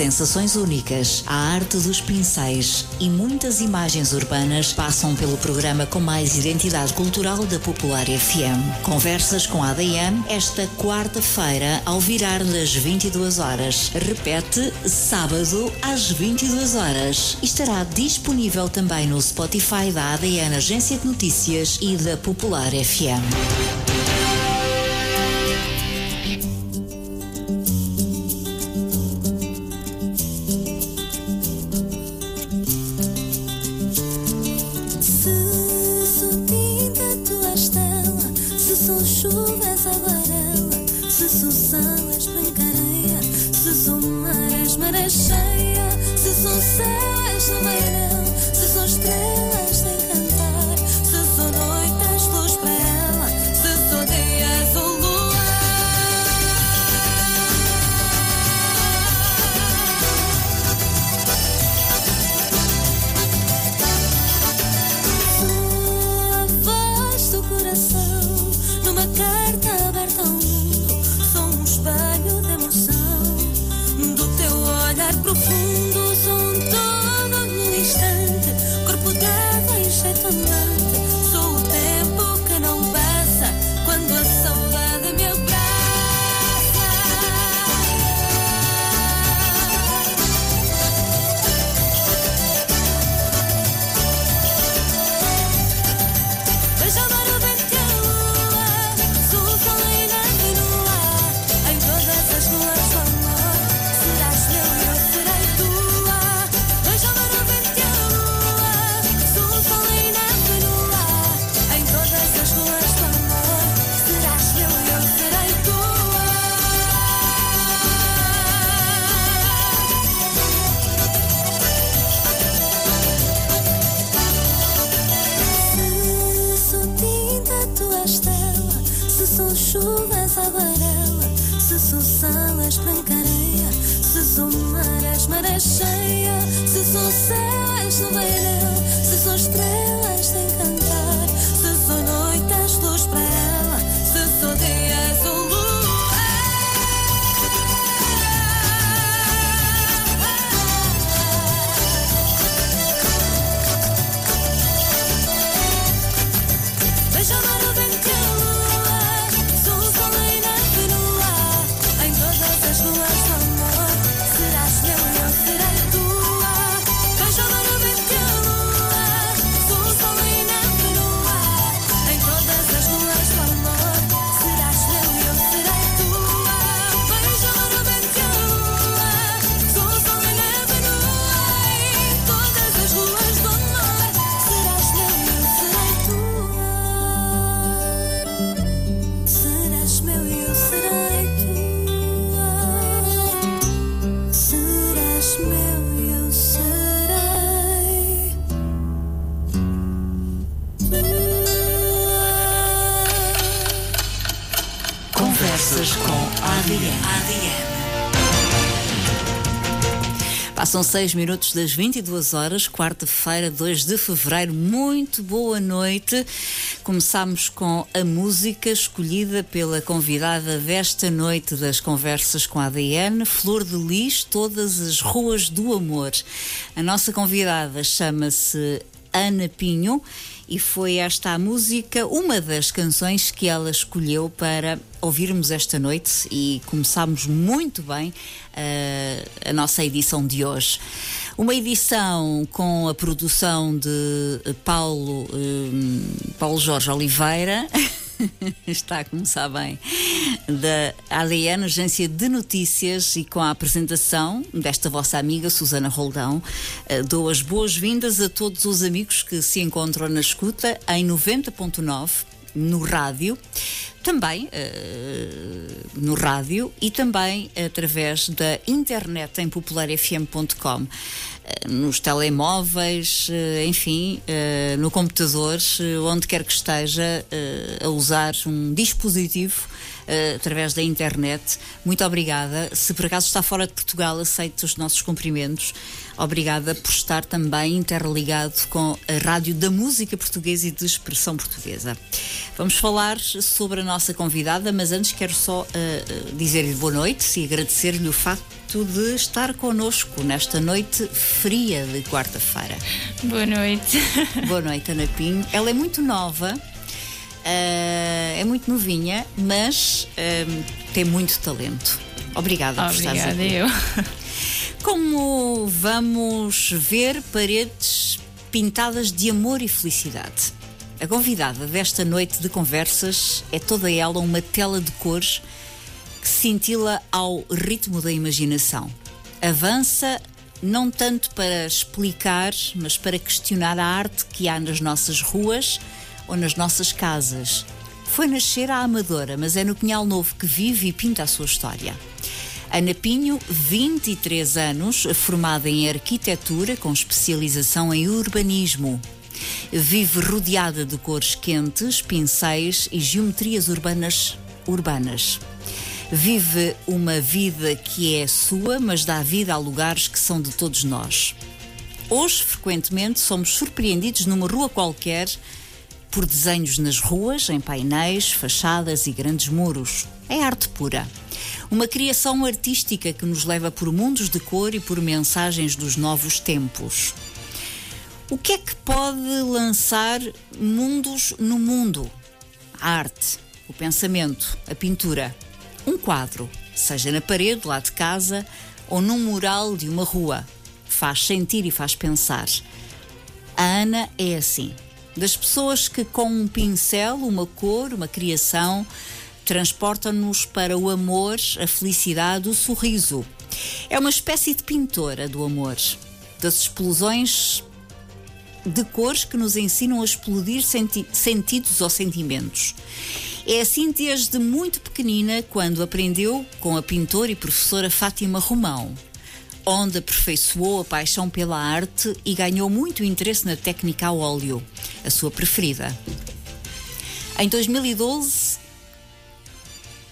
sensações únicas, a arte dos pincéis e muitas imagens urbanas passam pelo programa com mais identidade cultural da Popular FM. Conversas com a ADN esta quarta-feira ao virar das 22 horas. Repete sábado às 22 horas. Estará disponível também no Spotify da ADN Agência de Notícias e da Popular FM. Passam seis minutos das 22 horas, quarta-feira, 2 de fevereiro. Muito boa noite. Começamos com a música escolhida pela convidada desta noite das conversas com a ADN, Flor de Lis, Todas as Ruas do Amor. A nossa convidada chama-se Ana Pinho e foi esta a música, uma das canções que ela escolheu para ouvirmos esta noite e começámos muito bem eh, a nossa edição de hoje. Uma edição com a produção de Paulo, eh, Paulo Jorge Oliveira. Está a começar bem. Da ADN, Agência de Notícias, e com a apresentação desta vossa amiga Susana Roldão, eh, dou as boas-vindas a todos os amigos que se encontram na escuta em 90.9 no rádio, também eh, no rádio e também através da internet em popularfm.com. eh, Nos telemóveis, eh, enfim, eh, no computador, onde quer que esteja a usar um dispositivo através da internet. Muito obrigada. Se por acaso está fora de Portugal, aceite os nossos cumprimentos. Obrigada por estar também interligado com a Rádio da Música Portuguesa e de Expressão Portuguesa. Vamos falar sobre a nossa convidada, mas antes quero só dizer-lhe boa noite e agradecer-lhe o facto facto de estar connosco nesta noite fria de quarta-feira. Boa noite. Boa noite, Ana Pinho. Ela é muito nova, ah, é muito novinha, mas ah, tem muito talento. Obrigada por estares Obrigada, aqui. eu. Como vamos ver paredes pintadas de amor e felicidade. A convidada desta noite de conversas é toda ela uma tela de cores que cintila ao ritmo da imaginação. Avança não tanto para explicar, mas para questionar a arte que há nas nossas ruas ou nas nossas casas. Foi nascer à Amadora, mas é no Pinhal Novo que vive e pinta a sua história. Ana Pinho, 23 anos, formada em arquitetura com especialização em urbanismo. Vive rodeada de cores quentes, pincéis e geometrias urbanas urbanas. Vive uma vida que é sua, mas dá vida a lugares que são de todos nós. Hoje, frequentemente, somos surpreendidos numa rua qualquer por desenhos nas ruas, em painéis, fachadas e grandes muros. É arte pura. Uma criação artística que nos leva por mundos de cor e por mensagens dos novos tempos. O que é que pode lançar mundos no mundo? A arte, o pensamento, a pintura. Um quadro, seja na parede lá de casa ou num mural de uma rua. Faz sentir e faz pensar. A Ana é assim. Das pessoas que, com um pincel, uma cor, uma criação, transportam-nos para o amor, a felicidade, o sorriso. É uma espécie de pintora do amor, das explosões de cores que nos ensinam a explodir senti- sentidos ou sentimentos. É assim desde muito pequenina, quando aprendeu com a pintora e professora Fátima Romão, onde aperfeiçoou a paixão pela arte e ganhou muito interesse na técnica a óleo, a sua preferida. Em 2012,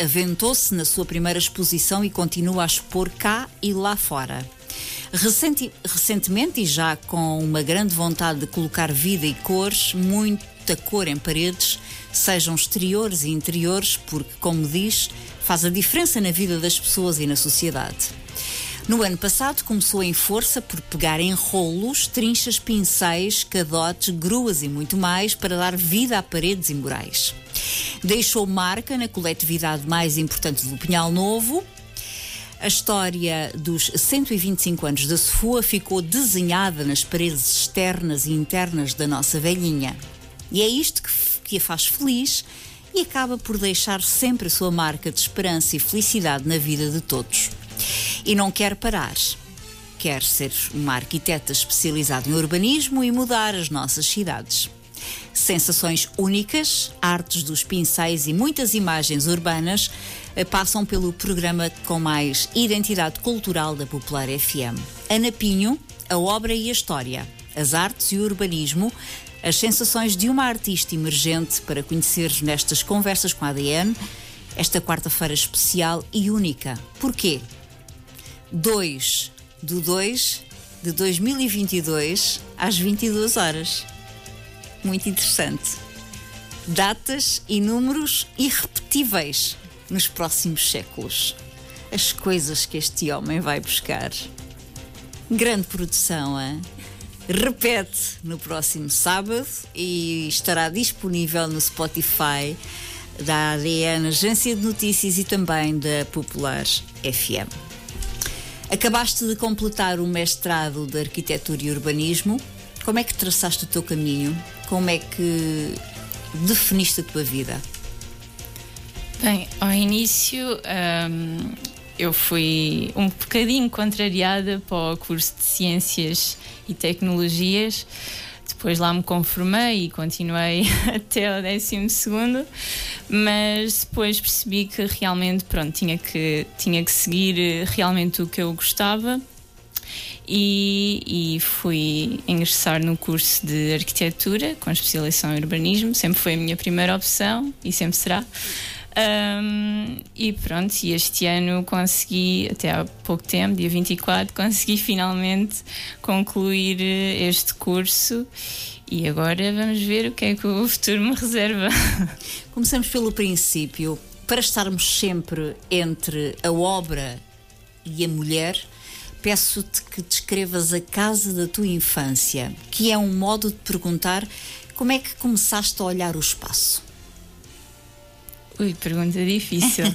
aventou-se na sua primeira exposição e continua a expor cá e lá fora. Recenti- recentemente, e já com uma grande vontade de colocar vida e cores, muita cor em paredes, sejam exteriores e interiores, porque, como diz, faz a diferença na vida das pessoas e na sociedade. No ano passado começou em força por pegar em rolos, trinchas, pincéis, cadotes, gruas e muito mais para dar vida a paredes e murais. Deixou marca na coletividade mais importante do Pinhal Novo. A história dos 125 anos da Sofua ficou desenhada nas paredes externas e internas da nossa velhinha. E é isto que, que a faz feliz e acaba por deixar sempre a sua marca de esperança e felicidade na vida de todos. E não quer parar. Quer ser uma arquiteta especializada em urbanismo e mudar as nossas cidades. Sensações únicas, artes dos pincéis e muitas imagens urbanas eh, passam pelo programa com mais identidade cultural da Popular FM. Ana Pinho, a obra e a história, as artes e o urbanismo, as sensações de uma artista emergente para conhecer nestas conversas com a ADN, esta quarta-feira especial e única. Porquê? 2 do 2 de 2022 às 22 horas. Muito interessante. Datas e números irrepetíveis nos próximos séculos. As coisas que este homem vai buscar. Grande produção, hein? Repete no próximo sábado e estará disponível no Spotify da ADN, Agência de Notícias e também da Popular FM. Acabaste de completar o mestrado de Arquitetura e Urbanismo. Como é que traçaste o teu caminho? Como é que definiste a tua vida? Bem, ao início hum, eu fui um bocadinho contrariada para o curso de Ciências e Tecnologias. Depois lá me conformei e continuei até o 12 segundo, mas depois percebi que realmente pronto, tinha que, tinha que seguir eh, realmente o que eu gostava e, e fui ingressar no curso de arquitetura com especialização em urbanismo. Sempre foi a minha primeira opção e sempre será. Um, e pronto, e este ano consegui, até há pouco tempo, dia 24, consegui finalmente concluir eh, este curso e agora vamos ver o que é que o futuro me reserva. Começamos pelo princípio. Para estarmos sempre entre a obra e a mulher, peço-te que descrevas a casa da tua infância, que é um modo de perguntar como é que começaste a olhar o espaço. Ui, pergunta difícil.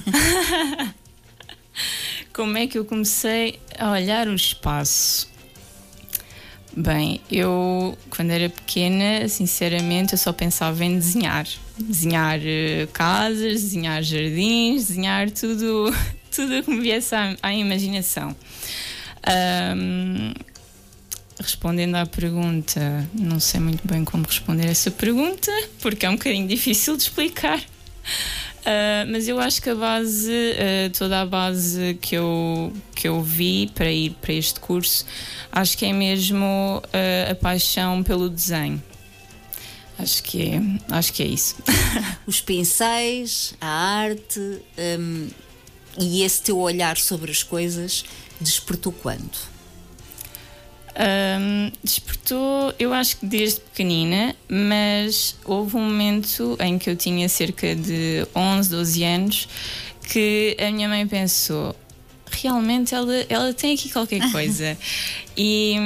Como é que eu comecei a olhar o espaço? Bem, eu quando era pequena, sinceramente, eu só pensava em desenhar. Desenhar eh, casas, desenhar jardins, desenhar tudo, tudo que me viesse à, à imaginação. Ahm, respondendo à pergunta, não sei muito bem como responder essa pergunta, porque é um bocadinho difícil de explicar. Uh, mas eu acho que a base, uh, toda a base que eu, que eu vi para ir para este curso, acho que é mesmo uh, a paixão pelo desenho. Acho que é, acho que é isso. Os pincéis, a arte hum, e esse teu olhar sobre as coisas despertou quando? Um, despertou, eu acho que desde pequenina, mas houve um momento em que eu tinha cerca de 11, 12 anos que a minha mãe pensou: realmente ela, ela tem aqui qualquer coisa. e,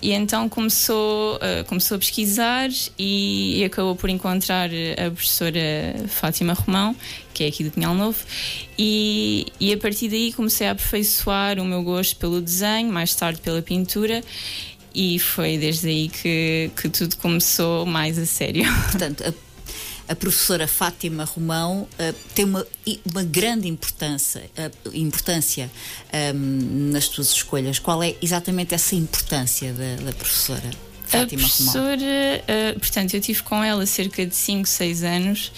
e então começou, uh, começou a pesquisar e, e acabou por encontrar a professora Fátima Romão, que é aqui do Pinhal Novo, e, e a partir daí comecei a aperfeiçoar o meu gosto pelo desenho, mais tarde pela pintura. E foi desde aí que, que tudo começou mais a sério. Portanto, a a professora Fátima Romão uh, tem uma, uma grande importância, uh, importância um, nas tuas escolhas. Qual é exatamente essa importância da, da professora? Fátima a professora, uh, portanto, eu tive com ela cerca de 5, 6 anos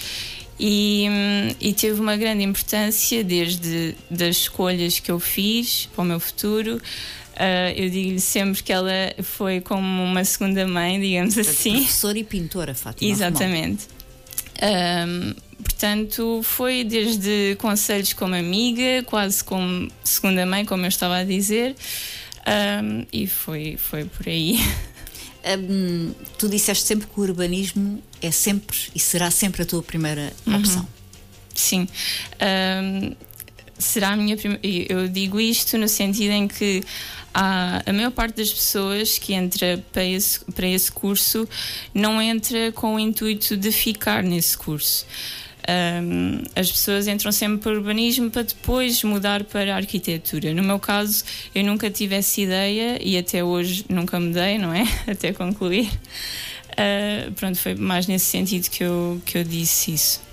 e, um, e, teve uma grande importância desde das escolhas que eu fiz para o meu futuro. Uh, eu digo-lhe sempre que ela foi como uma segunda mãe, digamos assim. Professora e pintora, Fátima. Exatamente. Um, portanto, foi desde conselhos como amiga, quase como segunda mãe, como eu estava a dizer, um, e foi, foi por aí. Um, tu disseste sempre que o urbanismo é sempre e será sempre a tua primeira opção. Uhum. Sim. Será a minha primeira. Eu digo isto no sentido em que há, a maior parte das pessoas que entra para esse, para esse curso não entra com o intuito de ficar nesse curso. Um, as pessoas entram sempre para urbanismo para depois mudar para arquitetura. No meu caso, eu nunca tive essa ideia e até hoje nunca mudei, não é? Até concluir. Uh, pronto, foi mais nesse sentido que eu, que eu disse isso.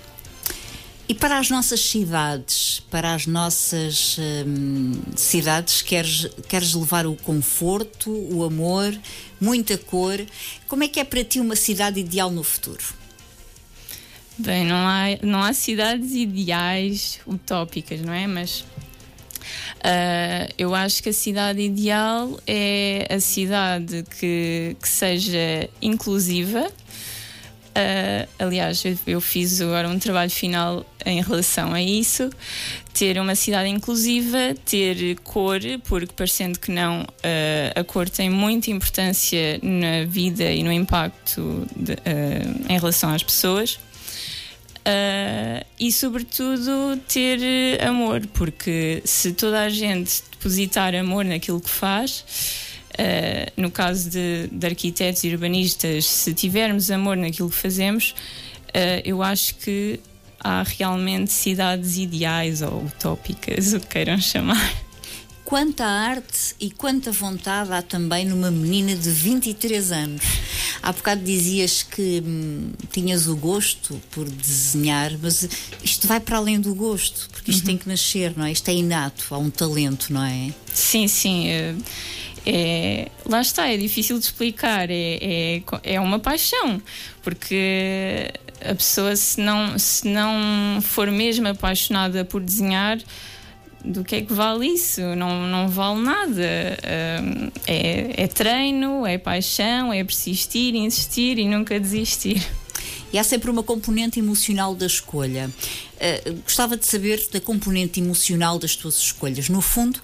E para as nossas cidades, para as nossas hum, cidades, queres, queres levar o conforto, o amor, muita cor. Como é que é para ti uma cidade ideal no futuro? Bem, não há, não há cidades ideais utópicas, não é? Mas uh, eu acho que a cidade ideal é a cidade que, que seja inclusiva Uh, aliás, eu, fiz agora um trabalho final em relação a isso: ter uma cidade inclusiva, ter cor, porque parecendo que não, uh, a cor tem muita importância na vida e no impacto de, uh, em relação às pessoas. e, sobretudo, ter amor, porque se toda a gente depositar amor naquilo que faz, Uh, no caso de, de, arquitetos e urbanistas, se tivermos amor naquilo que fazemos, uh, eu acho que há realmente cidades ideais ou utópicas, o que queiram chamar. Quanta arte e quanta vontade há também numa menina de 23 anos. Há bocado dizias que hum, tinhas o gosto por desenhar, mas isto vai para além do gosto, porque isto uhum. tem que nascer, não é? Isto é inato, há um talento, não é? Sim, sim. Uh, é, lá está, é difícil de explicar, é, é, é uma paixão, porque a pessoa, se não, se não for mesmo apaixonada por desenhar, do que é que vale isso? Não, não vale nada. É, é treino, é paixão, é persistir, insistir e nunca desistir. E há sempre uma componente emocional da escolha. Uh, gostava de saber da componente emocional das tuas escolhas. No fundo,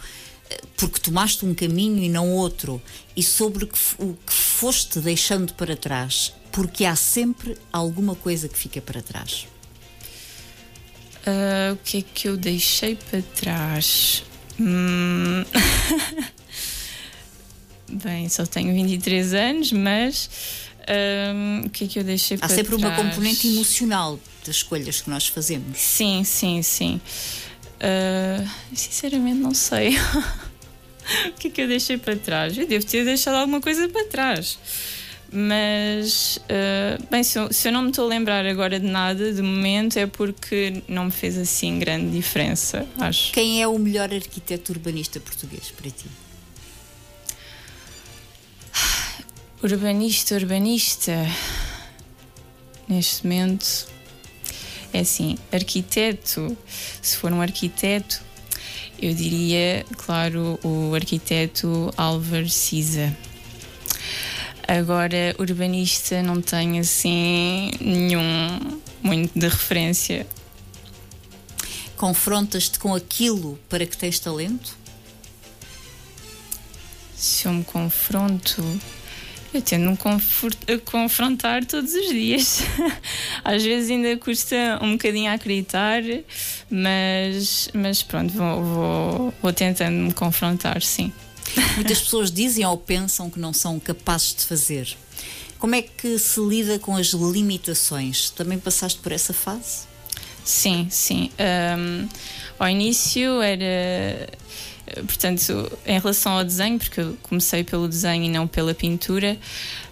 porque tomaste um caminho e não outro, e sobre o que, o que foste deixando para trás, porque há sempre alguma coisa que fica para trás. Uh, o que é que eu deixei para trás? Hum. Bem, só tenho 23 anos, mas hum, o que é que eu deixei Há para sempre uma trás? componente emocional das escolhas que nós fazemos. Sim, sim, sim. Ah, sinceramente, não sei. o que é que eu deixei para trás? Eu devo ter deixado alguma coisa para trás. Mas, ah, bem, se eu, se eu não me estou a lembrar agora de nada, de momento, é porque não me fez assim grande diferença, acho. Quem é o melhor arquiteto urbanista português para ti? Urbanista, urbanista. Neste momento, é assim, arquiteto. Se for um arquiteto, eu diria, claro, o arquiteto Álvaro Siza. Agora, urbanista, não tenho assim nenhum muito de referência. Confrontas-te com aquilo para que tens talento? Se eu me confronto, eu tento me confor- a confrontar todos os dias. Às vezes ainda custa um bocadinho a acreditar, mas, mas pronto, vou, vou, vou tentando me confrontar, sim. Muitas pessoas dizem ou pensam que não são capazes de fazer. Como é que se lida com as limitações? Também passaste por essa fase? Sim, sim. Ahm, ao início era. Portanto, em relação ao desenho, porque eu comecei pelo desenho e não pela pintura,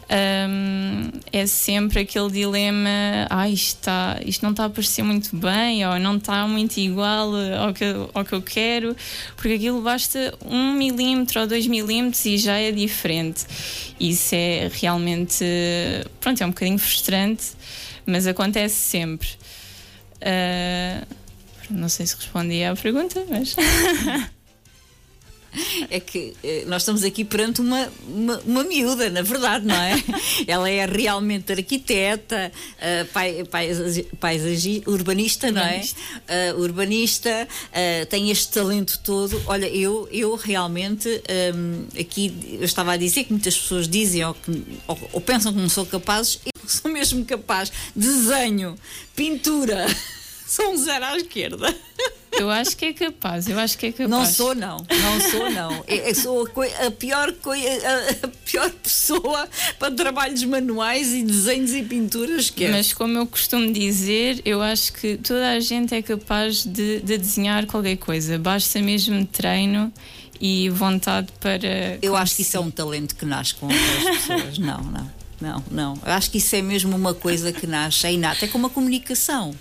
ahm, é sempre aquele dilema: ah, isto, está, isto não está a parecer muito bem, ou não está muito igual ao que, ao que eu quero, porque aquilo basta um milímetro ou dois milímetros e já é diferente. Isso é realmente. Pronto, é um bocadinho frustrante, mas acontece sempre. Ah, não sei se respondi à pergunta, mas. É que eh, nós estamos aqui perante uma, uma, uma miúda, na verdade, não é? Ela é realmente arquiteta, eh, pai, paisagi- paisagi- urbanista, não é? Urbanista. Eh, urbanista, eh, tem este talento todo. Olha, eu, eu realmente, hum, aqui eu estava a dizer que muitas pessoas dizem ou, que- ou- ou pensam que não sou capazes, eu sou mesmo capaz. Desenho, pintura, sou um zero à esquerda. Eu acho que é capaz, eu acho que é capaz. Não sou, não. Não sou, não. Eu sou a, a pior, a, a pior pessoa para trabalhos manuais e desenhos e pinturas que é. Mas como eu costumo dizer, eu acho que toda a gente é capaz de, de desenhar qualquer coisa. Basta mesmo treino e vontade para. Eu acho que isso é um talento que nasce com outras pessoas. Não, não. Não, não. Eu acho que isso é mesmo uma coisa que nasce, é inato. É como a comunicação.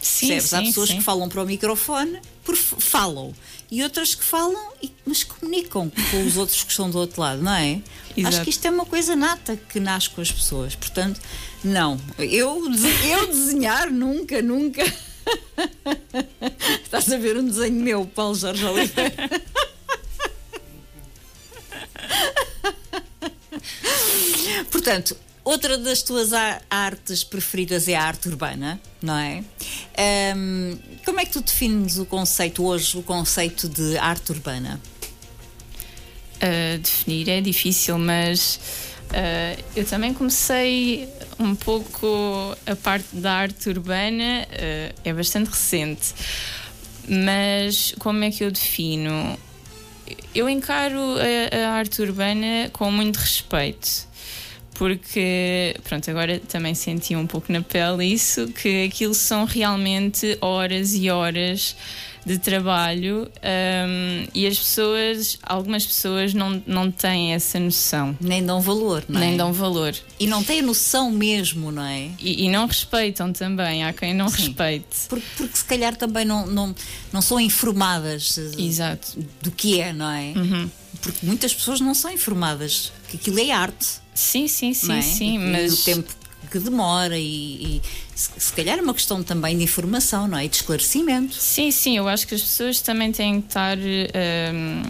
Sim, Percebes? Há sim, pessoas sim. que falam para o microfone, por, falam. E outras que falam, mas comunicam com os outros que estão do outro lado, não é? Acho Exato. que isto é uma coisa nata que nasce com as pessoas. Portanto, não. Eu, eu desenhar nunca, nunca. Estás a ver um desenho meu, Paulo Jorge Oliveira. Portanto, outra das tuas artes preferidas é a arte urbana, não é? Ahm, como é que tu defines o conceito hoje, o conceito de arte urbana? a definir é difícil, mas ah, eu também comecei um pouco a parte da arte urbana, ah, é bastante recente, mas como é que eu defino? Eu encaro a, a arte urbana com muito respeito. Porque, pronto, agora também senti um pouco na pele isso, que aquilo são realmente horas e horas de trabalho hum, e as pessoas, algumas pessoas não, não têm essa noção, Nem dão valor, não é? nem dão valor. E não têm noção mesmo, não é? E, e não respeitam também, há quem não Sim. respeite. Porque, porque se calhar também não, não, não são informadas eh, Exato. do que é, não é? Uhum. Porque muitas pessoas não são informadas que aquilo é arte. Sim, sim, sim, é? sim, mas o tempo que demora e, e se, se calhar é uma questão também de informação, não é? E de esclarecimento. Sim, sim, eu acho que as pessoas também têm que estar. hum,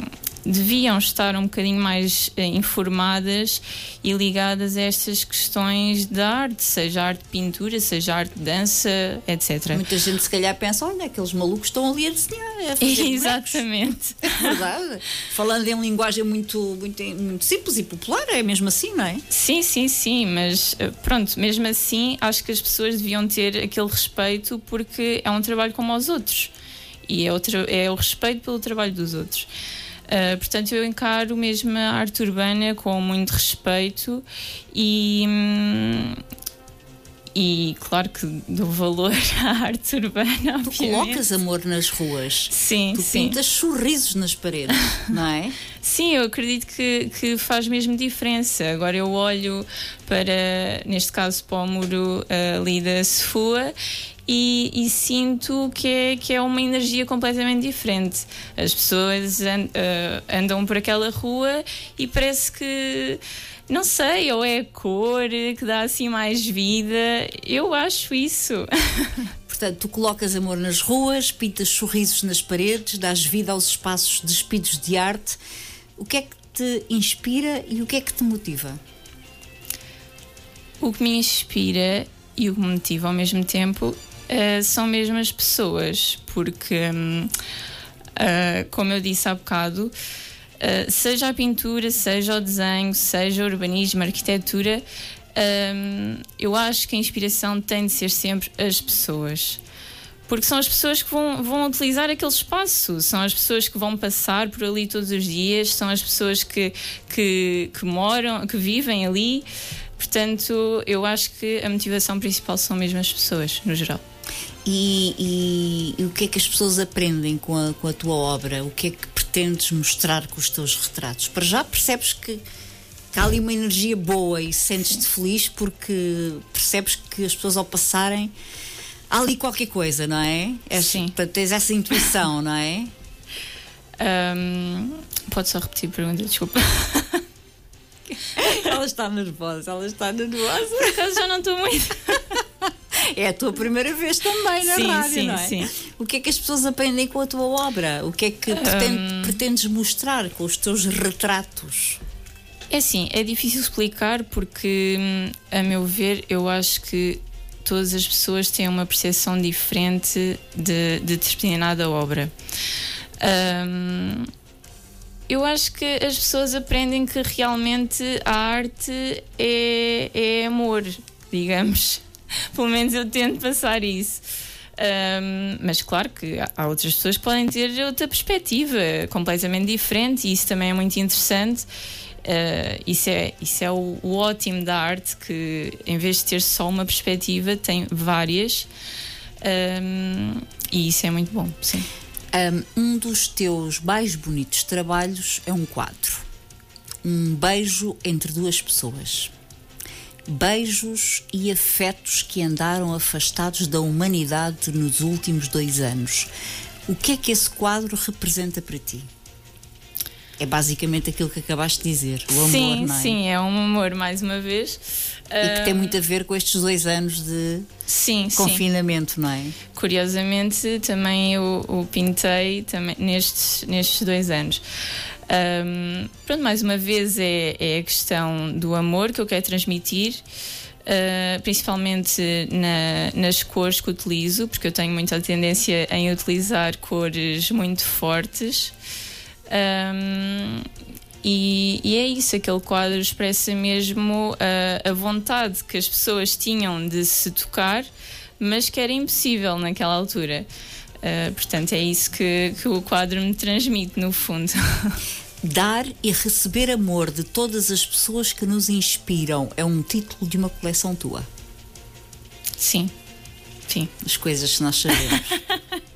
deviam estar um bocadinho mais eh, informadas e ligadas a estas questões da arte, seja arte de pintura, seja arte de dança, etc. Muita gente se calhar pensa, olha, aqueles malucos estão ali a desenhar, a fazer. Exatamente. É verdade. Falando em linguagem muito, muito, muito simples e popular, é mesmo assim, não é? Sim, sim, sim, mas eh, pronto, mesmo assim acho que as pessoas deviam ter aquele respeito porque é um trabalho como aos outros. e é, outro, é o respeito pelo trabalho dos outros. Uh, portanto, eu encaro mesmo a arte urbana com muito respeito e, hum, e claro que dou valor à arte urbana. Tu obviamente. colocas amor nas ruas. Sim, Tu sim. pintas sorrisos nas paredes, não é? Sim, eu acredito que, que faz mesmo diferença. Agora eu olho para, neste caso, para o muro uh, ali da Sefua e, e sinto que é, que é uma energia completamente diferente. As pessoas an- uh, andam por aquela rua e parece que. Não sei, ou é a cor que dá assim mais vida. Eu acho isso. Portanto, tu colocas amor nas ruas, pintas sorrisos nas paredes, dás vida aos espaços despidos de arte. O que é que te inspira e o que é que te motiva? O que me inspira e o que me motiva ao mesmo tempo eh, são mesmo as pessoas, porque, hum, ah, como eu disse há bocado, ah, seja a pintura, seja o desenho, seja o urbanismo, a arquitetura, hum, eu acho que a inspiração tem de ser sempre as pessoas. Porque são as pessoas que vão, vão utilizar aquele espaço, são as pessoas que vão passar por ali todos os dias, são as pessoas que, que, que moram, que vivem ali. Portanto, eu acho que a motivação principal são mesmo as pessoas, no geral. E, e- e o que é que as pessoas aprendem com a, com a tua obra? O que é que pretendes mostrar com os teus retratos? Para já percebes que, que há ali uma energia boa e sentes-te feliz porque percebes que as pessoas ao passarem há ali qualquer coisa, não é? És- Sim. Portanto, tens essa intuição, não é? Ahm, pode só repetir a pergunta, desculpa. Ela está nervosa, ela está nervosa. Por acaso já não estou muito. É a tua primeira vez também na Sim, rádio, sim, não é? sim. O que é que as pessoas aprendem com a tua obra? O que é que preten- pretendes mostrar com os teus retratos? É assim, é difícil explicar porque, hum, a meu ver, eu acho que todas as pessoas têm uma percepção diferente de, de determinada obra. Hum, eu acho que as pessoas aprendem que realmente a arte é, é amor, digamos. Pelo menos eu tento passar isso. Um, mas claro que há- outras pessoas que podem ter outra perspectiva completamente diferente e isso também é muito interessante. Uh, isso é, isso é o, o ótimo da arte, que em vez de ter só uma perspectiva, tem várias. Um, e isso é muito bom, sim. Um dos teus mais bonitos trabalhos é um quadro. Um beijo entre duas pessoas. Beijos e afetos que andaram afastados da humanidade nos últimos dois anos. O que é que esse quadro representa para ti? É basicamente aquilo que acabaste de dizer, o amor, sim, não é? sim, é um amor, mais uma vez. E que tem muito a ver com estes dois anos de Sim, sim. confinamento, não é? Curiosamente, também eu o pintei também nestes, nestes dois anos. Um, pronto, mais uma vez é, é a questão do amor que eu quero transmitir, uh, principalmente na- nas cores que utilizo, porque eu tenho muita tendência em utilizar cores muito fortes. Um, e, e é isso, aquele quadro expressa mesmo a vontade que as pessoas tinham de se tocar, mas que era impossível naquela altura. Uh, portanto, é isso que, que o quadro me transmite, no fundo. Dar e receber amor de todas as pessoas que nos inspiram é um título de uma coleção tua. Sim, sim. As coisas que nós sabemos.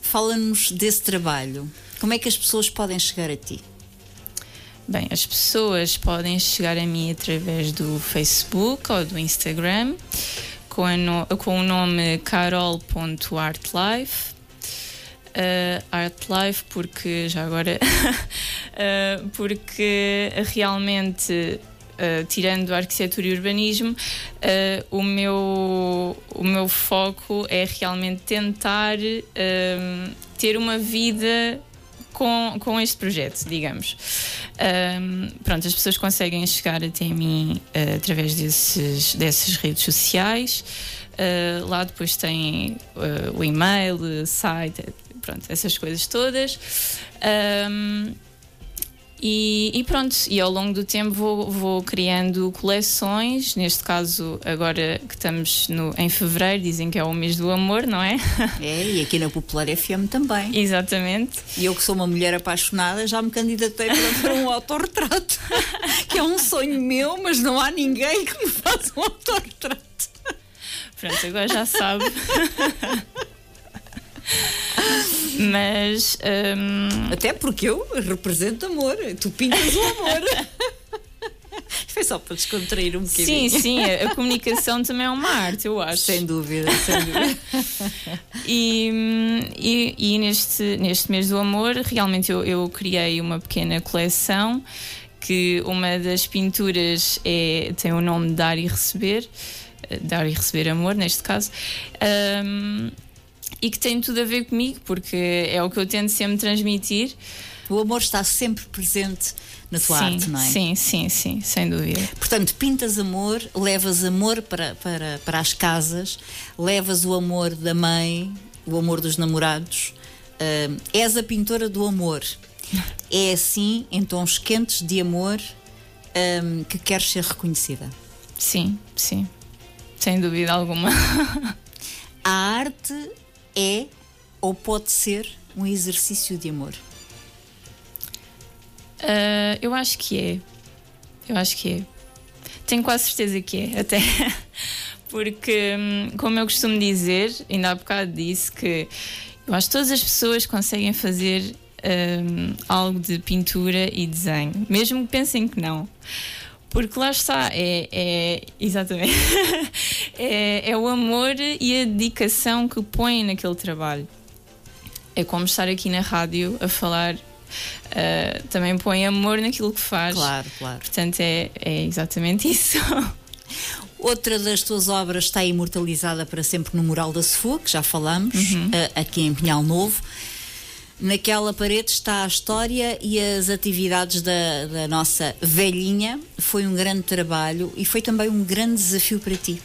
Fala-nos desse trabalho. Como é que as pessoas podem chegar a ti? Bem, as pessoas podem chegar a mim através do Facebook ou do Instagram com, no- com o nome carol.artlife. Uh, Artlife porque já agora uh, porque realmente uh, tirando a arquitetura e urbanismo uh, o meu o meu foco é realmente tentar um, ter uma vida com, com este projeto, digamos. Um, pronto, as pessoas conseguem chegar até mim uh, através desses, dessas redes sociais. Uh, lá depois tem uh, o e-mail, site, pronto, essas coisas todas. Um, E, e pronto, e ao longo do tempo vou, vou criando coleções. Neste caso, agora que estamos no, em fevereiro, dizem que é o mês do amor, não é? É, e aqui na Popular FM também. Exatamente. E eu que sou uma mulher apaixonada já me candidatei para, um autorretrato, que é um sonho meu, mas não há ninguém que me faça um autorretrato. Pronto, agora já sabe. Mas hum, Até porque eu represento amor, tu pintas o amor. Foi só para descontrair um sim, bocadinho. sim, a, a comunicação também é uma arte, eu acho. Sem dúvida, sem dúvida. E, hum, e, e neste, neste mês do amor, realmente eu, eu criei uma pequena coleção que uma das pinturas é, tem o nome de Dar e Receber, eh, Dar e Receber Amor, neste caso. Hum, e que tem tudo a ver comigo, porque é o que eu tento sempre transmitir. O amor está sempre presente na tua sim, arte, não é? sim, sim, sim, sem dúvida. Portanto, pintas amor, levas amor para, para, para as casas, levas o amor da mãe, o amor dos namorados. Ah, és a pintora do amor. É assim, em tons quentes de amor, ah, que queres ser reconhecida. Sim, sim, sem dúvida alguma. A arte é ou pode ser um exercício de amor. Ah, eu acho que é. Eu acho que é. Tenho quase certeza que é, até. Porque, hum, como eu costumo dizer, ainda há bocado disse que eu acho que todas as pessoas conseguem fazer hum, algo de pintura e desenho, mesmo que pensem que não. Porque lá está, é, é exatamente é, é o amor e a dedicação que põem naquele trabalho. É como estar aqui na rádio a falar, ah, também põe amor naquilo que faz. Claro, claro. Portanto, é, é exatamente isso. Outra das tuas obras está imortalizada para sempre no Mural da Sefua, que já falamos, eh, aqui em Pinhal Novo. Naquela parede está a história e as atividades da, da nossa velhinha. Foi um grande trabalho e foi também um grande desafio para ti.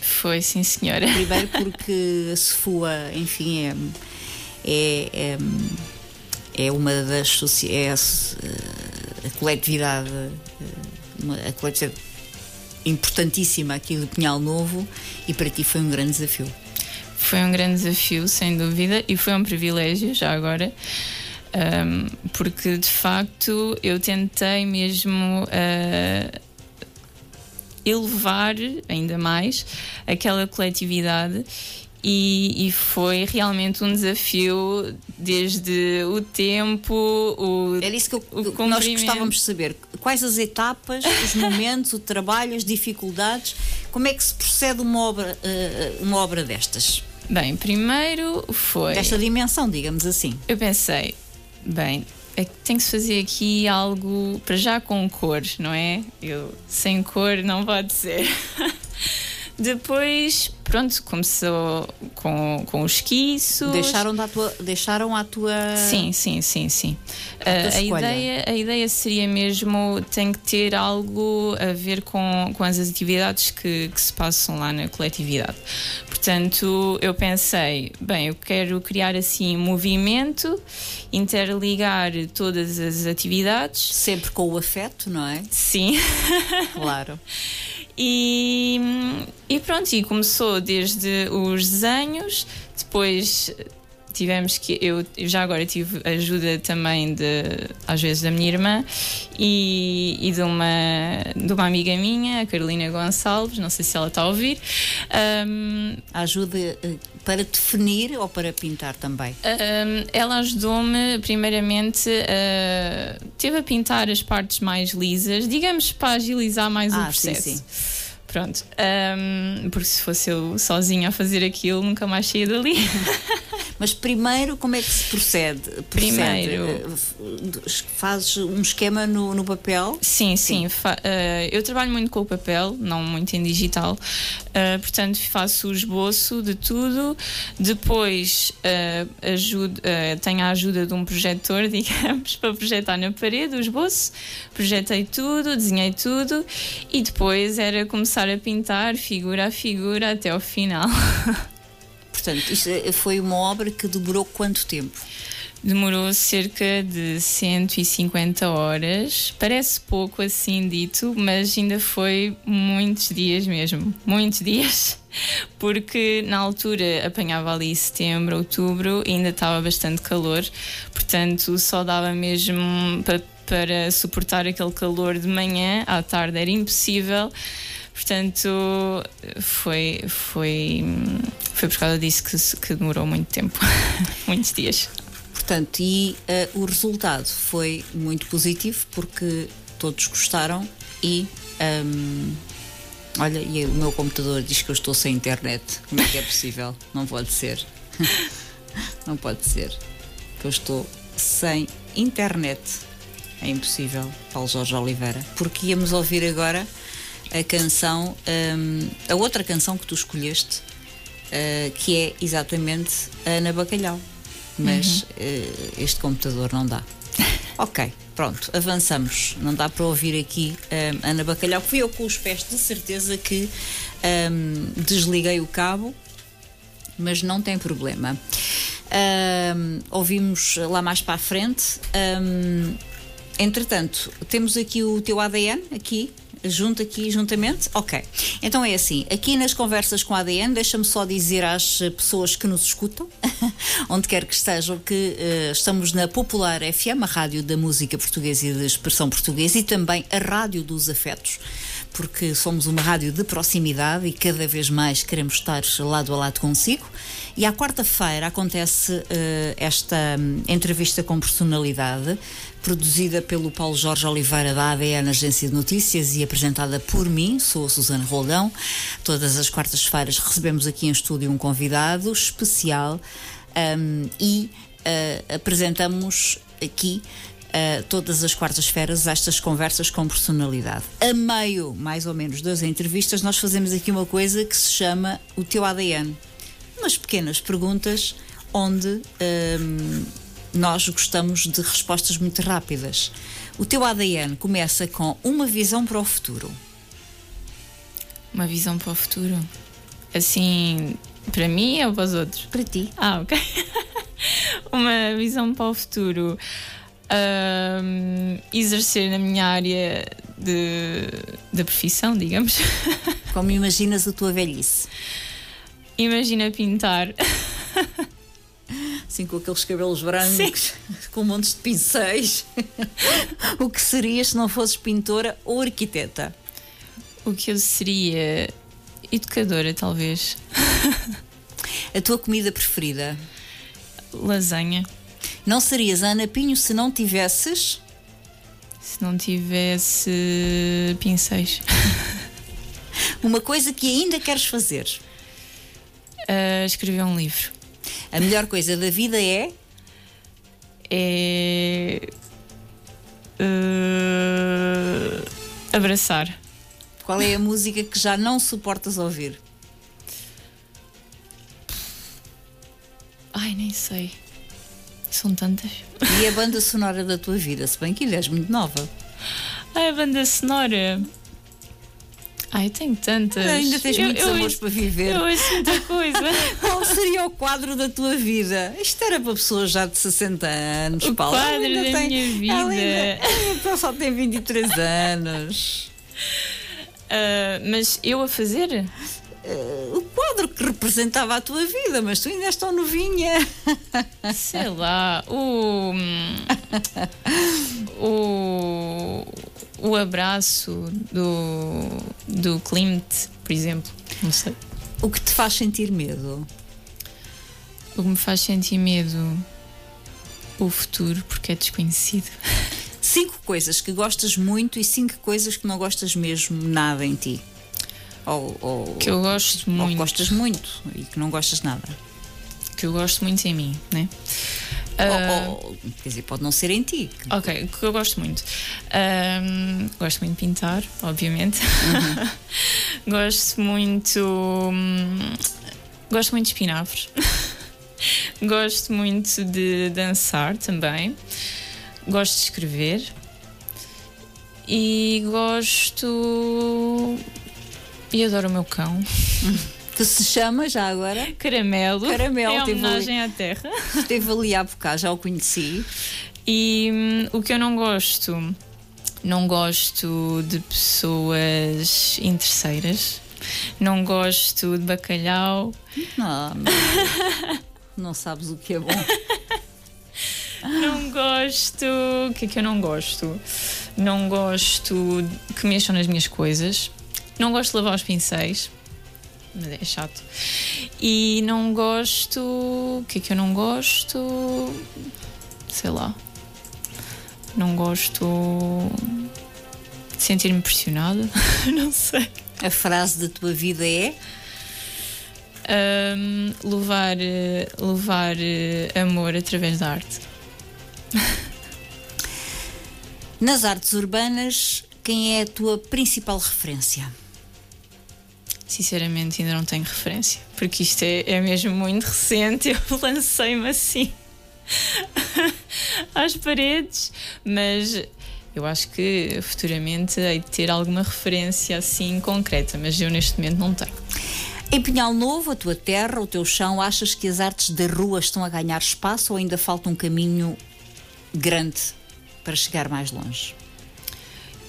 Foi, sim, senhora. Primeiro porque a Sefua, enfim, é, é, é, é uma das é a, a coletividade, eh, uma- a coletividade importantíssima aqui do Pinhal Novo e para ti foi um grande desafio. Foi um grande desafio, sem dúvida, e foi um privilégio já agora. ahm, porque de facto eu tentei mesmo ah, elevar ainda mais aquela coletividade e, e foi realmente um desafio desde o tempo, o, Era isso que, eu- que nós gostávamos de saber. Quais as etapas, os momentos, o trabalho, as dificuldades, como é que se procede uma obra, eh, uma obra destas? Bem, primeiro foi. Desta dimensão, digamos assim. Eu pensei, bem, é que tem que se fazer aqui algo para já com cor, não é? Eu sem cor não pode ser. Depois, pronto, começou com, com os esquiços. Deixaram, da tua, deixaram a tua. Sim, sim, sim, sim. a, escolha. ideia, a ideia seria mesmo tem que ter algo a ver com, com as atividades que, que se passam lá na coletividade. Portanto, eu pensei, bem, eu quero criar assim movimento, interligar todas as atividades. Sempre com o afeto, não é? Sim. Claro. E, e pronto, e começou desde os desenhos, depois tivemos que. Eu já agora tive ajuda também de, às vezes, da minha irmã e, e de, uma, de uma amiga minha, a Carolina Gonçalves, não sei se ela está a ouvir. Ahm, Ajuda eh, para definir ou para pintar também? Um, ela ajudou-me, primeiramente, a, teve a pintar as partes mais lisas, digamos, para agilizar mais o Ah, sim, processo. sim. Pronto, um, porque se fosse eu sozinha a fazer aquilo, nunca mais saía dali. Mas primeiro, como é que se procede? Procede, Primeiro- eh, fazes um esquema no, no papel? Sim, sim. fa- eh, eu trabalho muito com o papel, não muito em digital. Eh, portanto, faço o esboço de tudo. Depois ajudo, tenho a ajuda de um projetor, digamos, para projetar na parede o esboço. Projetei tudo, desenhei tudo e depois era começar a pintar figura a figura até ao final. Portanto, isto eh, foi uma obra que demorou quanto tempo? Demorou cerca de 150 horas. Parece pouco assim dito, mas ainda foi muitos dias mesmo. Muitos dias. Porque na altura apanhava ali setembro, outubro e ainda estava bastante calor. Portanto, só dava mesmo para, para suportar aquele calor de manhã. À tarde era impossível. Portanto, foi, foi, foi por causa disso que, que demorou muito tempo muitos dias. Portanto, e eh, o resultado foi muito positivo porque todos gostaram e. ahm, olha, e o meu computador diz que eu estou sem internet. Como é que é possível? Não pode ser. Não pode ser. Que eu estou sem internet. É impossível, Paulo Jorge Oliveira. Porque íamos ouvir agora a canção, ahm, a outra canção que tu escolheste, uh, que é exatamente a Ana Bacalhau. Mas uh, este computador não dá. ok, pronto, avançamos. Não dá para ouvir aqui um, Ana Bacalhau, que fui eu com os pés de certeza que um, desliguei o cabo, mas não tem problema. Um, ouvimos lá mais para a frente. Um, entretanto, temos aqui o teu ADN, aqui, junto aqui, juntamente? Ok. Então é assim, aqui nas conversas com a ADN, deixa-me só dizer às pessoas que nos escutam, onde quer que estejam, que eh, estamos na Popular FM, a rádio da música portuguesa e da expressão portuguesa, e também a rádio dos afetos porque somos uma rádio de proximidade e cada vez mais queremos estar lado a lado consigo. E à quarta-feira acontece eh, esta hum, entrevista com personalidade, produzida pelo Paulo Jorge Oliveira da ADN Agência de Notícias e apresentada por mim, sou a Susana Roldão. Todas as quartas-feiras recebemos aqui em estúdio um convidado especial hum, e eh, apresentamos aqui Uh, todas as quartas-feiras estas conversas com personalidade. A meio, mais ou menos, das entrevistas, nós fazemos aqui uma coisa que se chama o teu ADN. Umas pequenas perguntas onde um, nós gostamos de respostas muito rápidas. O teu ADN começa com uma visão para o futuro. Uma visão para o futuro. Assim, para mim ou para os outros? Para ti. Ah, ok. Uma visão para o futuro. Ahm, exercer na minha área de, de profissão, digamos. Como imaginas a tua velhice? Imagina pintar. Assim, com aqueles cabelos brancos, com montes de pincéis. o que serias se não fosses pintora ou arquiteta? O que eu seria educadora, talvez. A tua comida preferida? Lasanha. Não serias Ana Pinho se não tivesses. Se não tivesse pincéis. Uma coisa que ainda queres fazer. Ah, escrever um livro. A melhor coisa da vida é. É. ah, abraçar. Qual é a música que já não suportas ouvir? Ai, nem sei. São tantas. E a banda sonora da tua vida, se bem que ainda és muito nova. Ai, a banda sonora. Ai, tenho tantas. Ainda tens Eu- muitos eu amores ouço- para viver. Eu ouço muita coisa. Qual seria o quadro da tua vida? Isto era para pessoas já de 60 anos, O Paula. Ela quadro ainda da tem- minha Ela vida. ainda, ela só tem 23 anos. Ah, mas eu a fazer? Eh, o quadro que representava a tua vida, mas tu ainda és tão novinha. Sei lá. O. O. O abraço do. Do Klimt, por exemplo. Não sei. O que te faz sentir medo? O que me faz sentir medo. O futuro, porque é desconhecido. Cinco coisas que gostas muito e cinco coisas que não gostas mesmo nada em ti. Ou, ou, Que eu gosto ou que muito. gostas muito e que não gostas nada. Que eu gosto muito em mim, né? Ah, Ou- ou- quer dizer, pode não ser em ti. Ok, que eu gosto muito. Gosto muito de pintar, obviamente. gosto muito. hum, gosto muito de espinafres. gosto muito de dançar também. Gosto de escrever. E gosto. E adoro o meu cão. Que se chama já agora? Caramelo. Caramelo, teve homenagem à terra. Esteve ali há bocado, já o conheci. E hum, o que eu não gosto, não gosto de pessoas interesseiras, não gosto de bacalhau, Não, não, não sabes o que é bom. não gosto. O que é que eu não gosto? Não gosto que mexam nas minhas coisas, não gosto de lavar os pincéis. Mas é chato. E não gosto. O que é que eu não gosto? Sei lá. Não gosto de sentir-me pressionada. não sei. A frase da tua vida é: Ahm, levar, levar amor através da arte. Nas artes urbanas, quem é a tua principal referência? Sinceramente, ainda não tenho referência, porque isto é, é mesmo muito recente. Eu lancei-me assim às paredes, mas eu acho que futuramente hei de ter alguma referência assim concreta, mas eu neste momento não tenho. Em Pinhal Novo, a tua terra, o teu chão, achas que as artes da rua estão a ganhar espaço ou ainda falta um caminho grande para chegar mais longe?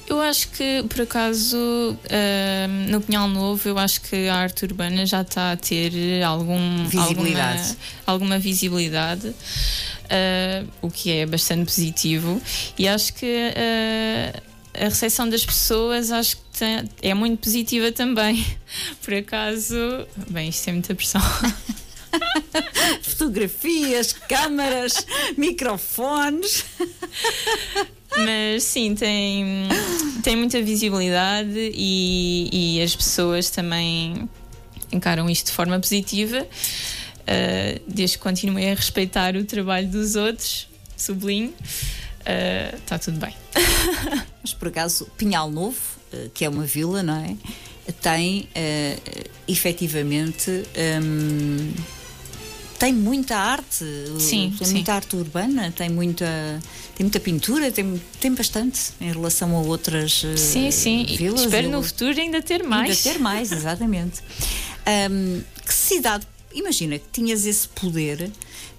Eu acho que, por acaso, ahm, no Pinhal Novo, eu acho que a arte urbana já está a ter algum, Visibilidade. Alguma, alguma visibilidade, ah, o que é bastante positivo. E acho que ah, a recepção das pessoas acho que tem- é muito positiva também. Por acaso, bem, isto é muita pressão. Fotografias, câmaras, microfones. Mas sim, tem, tem muita visibilidade e, e as pessoas também encaram isto de forma positiva, ah, desde que continuem a respeitar o trabalho dos outros, sublinho, está tudo bem. Mas por acaso, Pinhal Novo, eh, que é uma vila, não é? Tem eh, efetivamente. hum, tem muita arte, Sim, tem sim. muita arte urbana, tem muita, tem muita pintura, tem, tem bastante em relação a outras eh, Sim, sim, e vilas. espero no a- futuro ainda ter mais. Ainda ter mais, exatamente. Hum, que cidade, imagina que tinhas esse poder,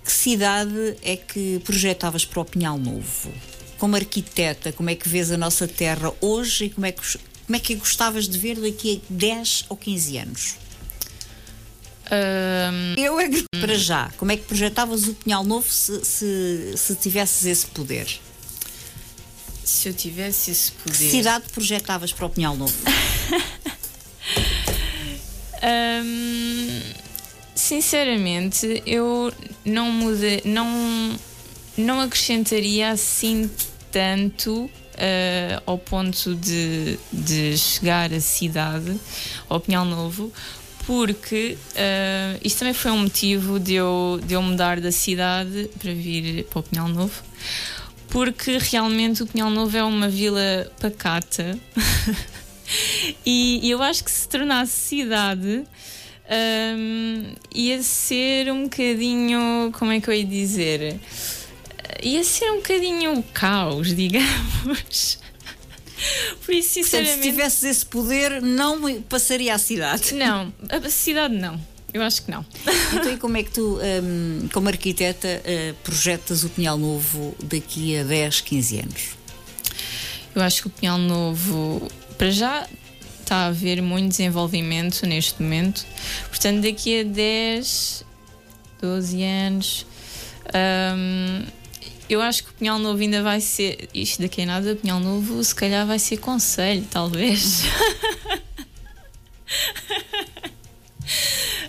que cidade é que projetavas para o Pinhal Novo? Como arquiteta, como é que vês a nossa terra hoje e como é que, como é que gostavas de ver daqui a 10 ou 15 anos? Eu é que, para já, como é que projetavas o Pinhal Novo se, se, se tivesses esse poder? se eu tivesse esse Que poder. cidade projetavas para o Pinhal Novo? Hum, sinceramente, eu não mude, não, não acrescentaria assim tanto ah, ao ponto de, de chegar à cidade, ao Pinhal Novo, porque ah, isto também foi um motivo de eu, de eu mudar da cidade para vir para o Pinhal Novo. Porque realmente o Pinhal Novo é uma vila pacata e eu acho que se tornasse cidade hum, ia ser um bocadinho. Como é que eu ia dizer? Ia ser um bocadinho caos, digamos. Por isso, Portanto, se sinceramente. tivesses esse poder, não passaria à cidade. Não, a cidade não. Eu acho que não. Então, e como é que tu, hum, como arquiteta, eh, projetas o Pinhal Novo daqui a 10, 15 anos? Eu acho que o Pinhal Novo, para já, está a haver muito desenvolvimento neste momento. Portanto, daqui a 10, 12 anos, hum, eu acho que o Pinhal Novo ainda vai ser. Isto daqui a nada, Pinhal Novo, se calhar vai ser conselho, talvez.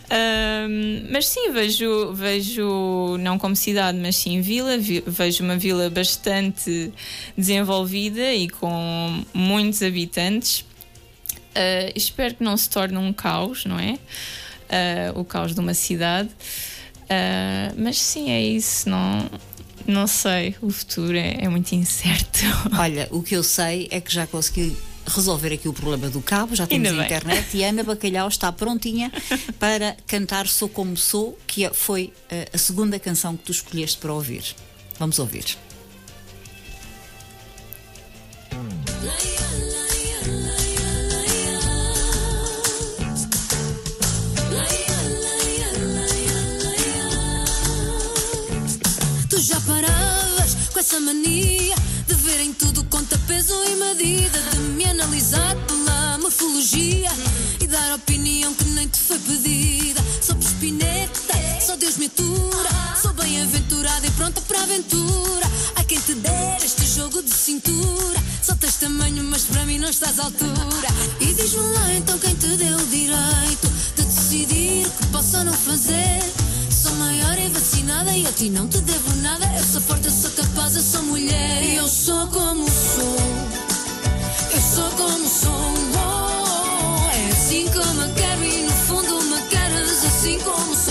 Hum, mas sim, vejo, vejo, não como cidade, mas sim vila, vi- vejo uma vila bastante desenvolvida e com muitos habitantes. Uh, espero que não se torne um caos, não é? Uh, o caos de uma cidade. Uh, mas sim, é isso. Não, não sei, o futuro é, é muito incerto. Olha, o que eu sei é que já consegui resolver aqui o problema do cabo, já temos a internet e a Ana Bacalhau está prontinha para cantar Sou Como Sou, que é- foi eh, a segunda canção que tu escolheste para ouvir. Vamos ouvir. Essa mania de verem tudo conta peso e medida, de me analisar pela morfologia e dar opinião que nem te foi pedida. Sou espineta, só Deus me atura. Sou bem-aventurada e pronta para a aventura. Há quem te der este jogo de cintura. Só tens tamanho, mas para mim não estás à altura. E diz-me lá então quem te deu o direito de decidir o que posso ou não fazer. Sou maior e vacinada e a ti não te devo nada. Eu sou forte, eu sou capaz, eu sou mulher. E eu sou como sou. Eu sou como sou. oh, é assim como eu quero e no fundo me queres assim como sou.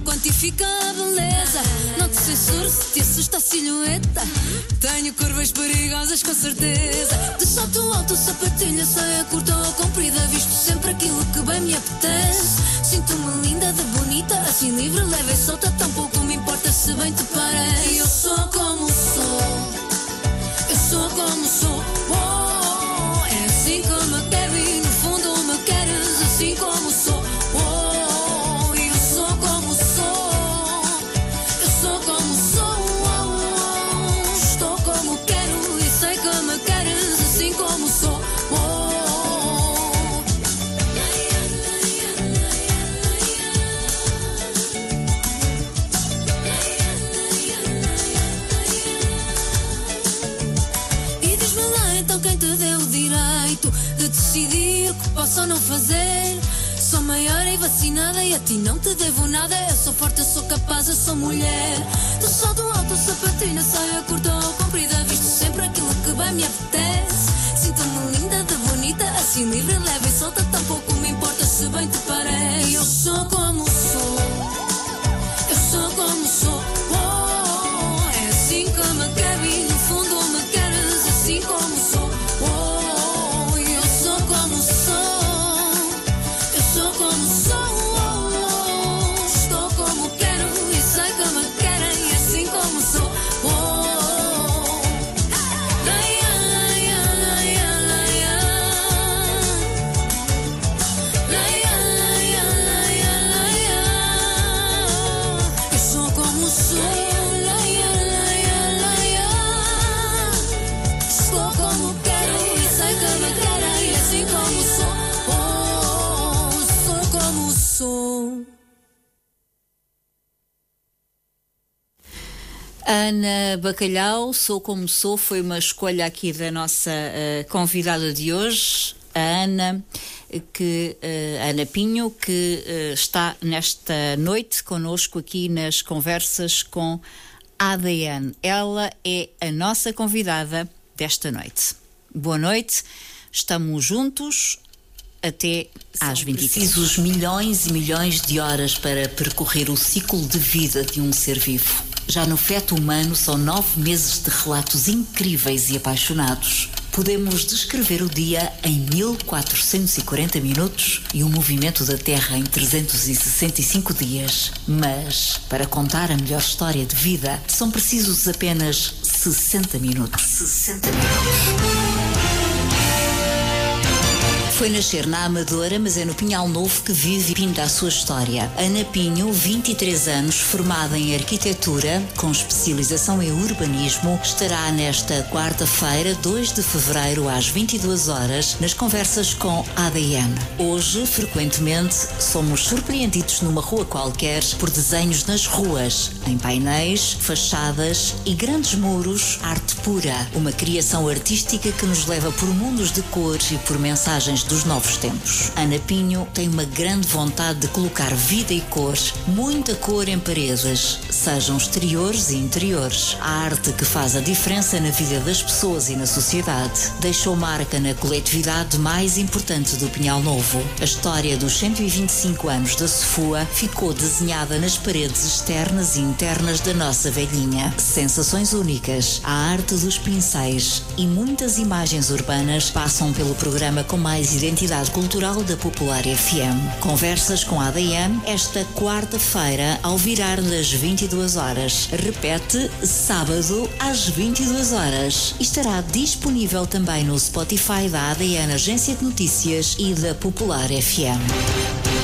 Quantifica a beleza. Não te censuro se te assusta a silhueta. Tenho curvas perigosas com certeza. De salto alto, sapatilha, saia curta ou comprida. Visto sempre aquilo que bem me apetece. Sinto-me linda, de bonita, assim livre, leve e solta. Tampouco me importa se bem te parece. Eu sou vacinada e a ti não te devo nada. Eu sou forte, eu sou capaz, eu sou mulher. Do salto alto, sapatilha, saia curta ou comprida. Visto sempre aquilo que bem me apetece. Sinto-me linda, de bonita, assim livre, leve e solta. Tampouco me importa se bem te parece. Eu sou como sou. Eu sou como sou. Ana Bacalhau, Sou Como Sou, foi uma escolha aqui da nossa eh, convidada de hoje, a Ana, que, eh, Ana Pinho, que eh, está nesta noite conosco aqui nas conversas com ADN. Ela é a nossa convidada desta noite. Boa noite, estamos juntos até às 23. precisos milhões e milhões de horas para percorrer o ciclo de vida de um ser vivo. Já no feto humano são nove meses de relatos incríveis e apaixonados. Podemos descrever o dia em 1440 minutos e o movimento da Terra em 365 dias. Mas, para contar a melhor história de vida, são precisos apenas 60 minutos. 60 minutos. Foi nascer na Amadora, mas é no Pinhal Novo que vive e pinta a sua história. Ana Pinho, 23 anos, formada em arquitetura, com especialização em urbanismo, estará nesta quarta-feira, 2 de fevereiro, às 22 horas, nas conversas com ADN. Hoje, frequentemente, somos surpreendidos numa rua qualquer por desenhos nas ruas, em painéis, fachadas e grandes muros, arte pura, uma criação artística que nos leva por mundos de cores e por mensagens dos novos tempos. Ana Pinho tem uma grande vontade de colocar vida e cor, muita cor em paredes, sejam exteriores e interiores. A arte que faz a diferença na vida das pessoas e na sociedade. Deixou marca na coletividade mais importante do Pinhal Novo. A história dos 125 anos da Sofua ficou desenhada nas paredes externas e internas da nossa velhinha. Sensações únicas, a arte dos pincéis e muitas imagens urbanas passam pelo programa com mais identidade cultural da Popular FM. Conversas com a ADM esta quarta-feira ao virar das 22 horas. Repete, sábado às 22 horas. Estará disponível também no Spotify da ADN Agência de Notícias e da Popular FM.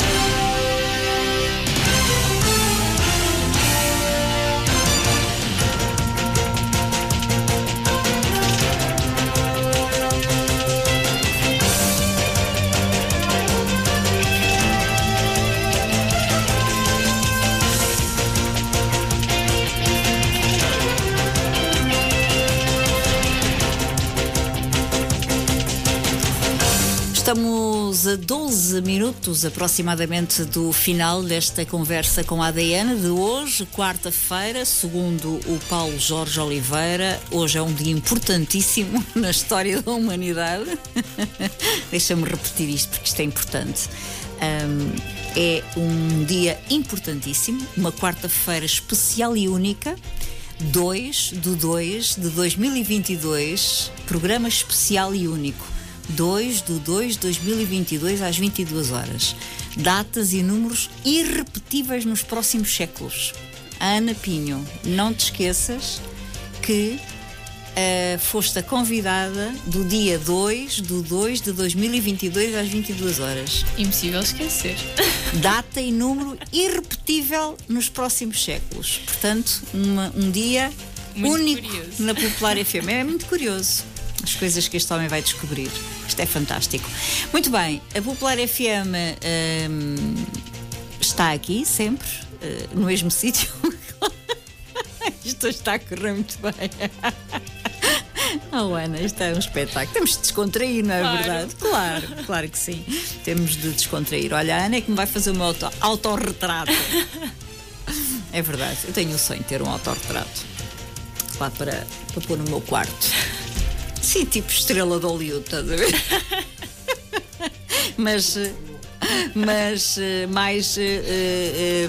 12 minutos aproximadamente do final desta conversa com a ADN de hoje, quarta-feira, segundo o Paulo Jorge Oliveira. Hoje é um dia importantíssimo na história da humanidade. Deixa-me repetir isto porque isto é importante. Um, é um dia importantíssimo, uma quarta-feira especial e única. 2 do 2 de 2022, programa especial e único. 2 de 2 de 2022 às 22 horas. Datas e números irrepetíveis nos próximos séculos. Ana Pinho, não te esqueças que uh, foste a convidada do dia 2 de 2 de 2022 às 22 horas. Impossível esquecer. Data e número irrepetível nos próximos séculos. Portanto, uma- um dia Muito único curioso. na Popular FM. É muito curioso as coisas que este homem vai descobrir. Isto é fantástico. Muito bem, a Popular FM hum, está aqui sempre, eh, no mesmo sítio. Isto está a correr muito bem. Oh, Ana, isto é um espetáculo. Temos de descontrair, não é Claro. verdade? Claro, claro que sim. Temos de descontrair. Olha, a Ana é que me vai fazer o meu auto- autorretrato. É verdade, eu tenho o sonho de ter um autorretrato lá para, para pôr no meu quarto. Sim, tipo estrela de Hollywood, estás a ver? mas, mas eh, mais eh, eh,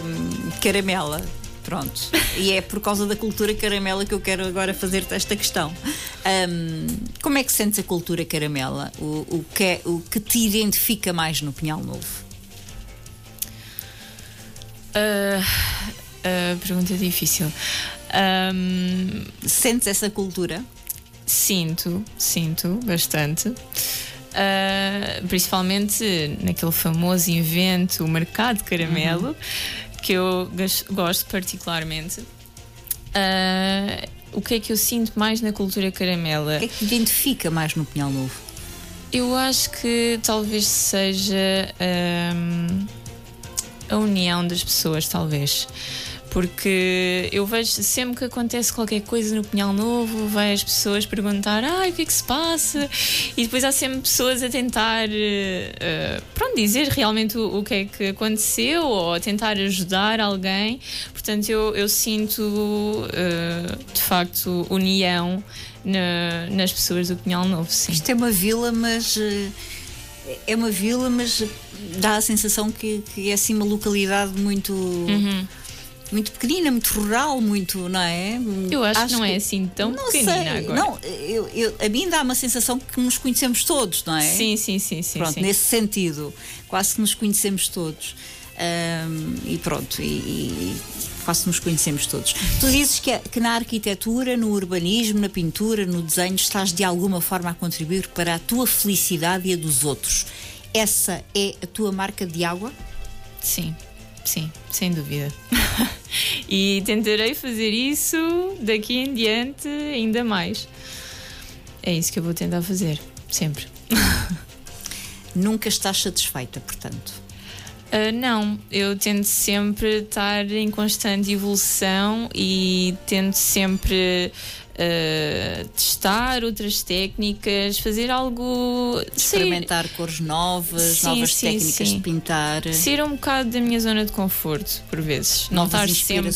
caramela. Pronto. E é por causa da cultura caramela que eu quero agora fazer-te esta questão. Ahm, como é que sentes a cultura caramela? O, o, que é, o que te identifica mais no Pinhal Novo? Ah, ah, pergunta difícil. Ahm, Sentes essa cultura? Sinto, sinto bastante. Ah, principalmente naquele famoso evento, o Mercado de Caramelo, que eu gosto particularmente. Ah, o que é que eu sinto mais na cultura caramela? O que é que identifica mais no Pinhal Novo? Eu acho que talvez seja hum, a união das pessoas, talvez. Porque eu vejo sempre que acontece qualquer coisa no Pinhal Novo, vai as pessoas perguntar ah, o que é que se passa? E depois há sempre pessoas a tentar eh, pronto, dizer realmente o, o que é que aconteceu ou a tentar ajudar alguém. Portanto, eu, eu sinto eh, de facto união na- nas pessoas do Pinhal Novo, sim. Isto é uma vila, mas é uma vila, mas dá a sensação que, que é assim uma localidade muito muito pequenina, muito rural, muito, não é? Eu acho, que não é assim tão não pequenina sei, agora. não, eu, eu- a mim dá uma sensação que nos conhecemos todos, não é? Sim, sim, sim, sim. Pronto, sim. nesse sentido, quase que nos conhecemos todos. Ahm, e pronto, e, e quase que nos conhecemos todos. Tu dizes que, que na arquitetura, no urbanismo, na pintura, no desenho, estás de alguma forma a contribuir para a tua felicidade e a dos outros. Essa é a tua marca de água? Sim, sim, sem dúvida. e tentarei fazer isso daqui em diante ainda mais. É isso que eu vou tentar fazer, sempre. Nunca estás satisfeita, portanto. Ah, não, eu tento sempre estar em constante evolução e tento sempre ah, testar outras técnicas, fazer algo. Experimentar cores novas, Sim, novas sim, técnicas sim. de pintar. Sair um bocado da minha zona de conforto, por vezes. não Novas estar sempre.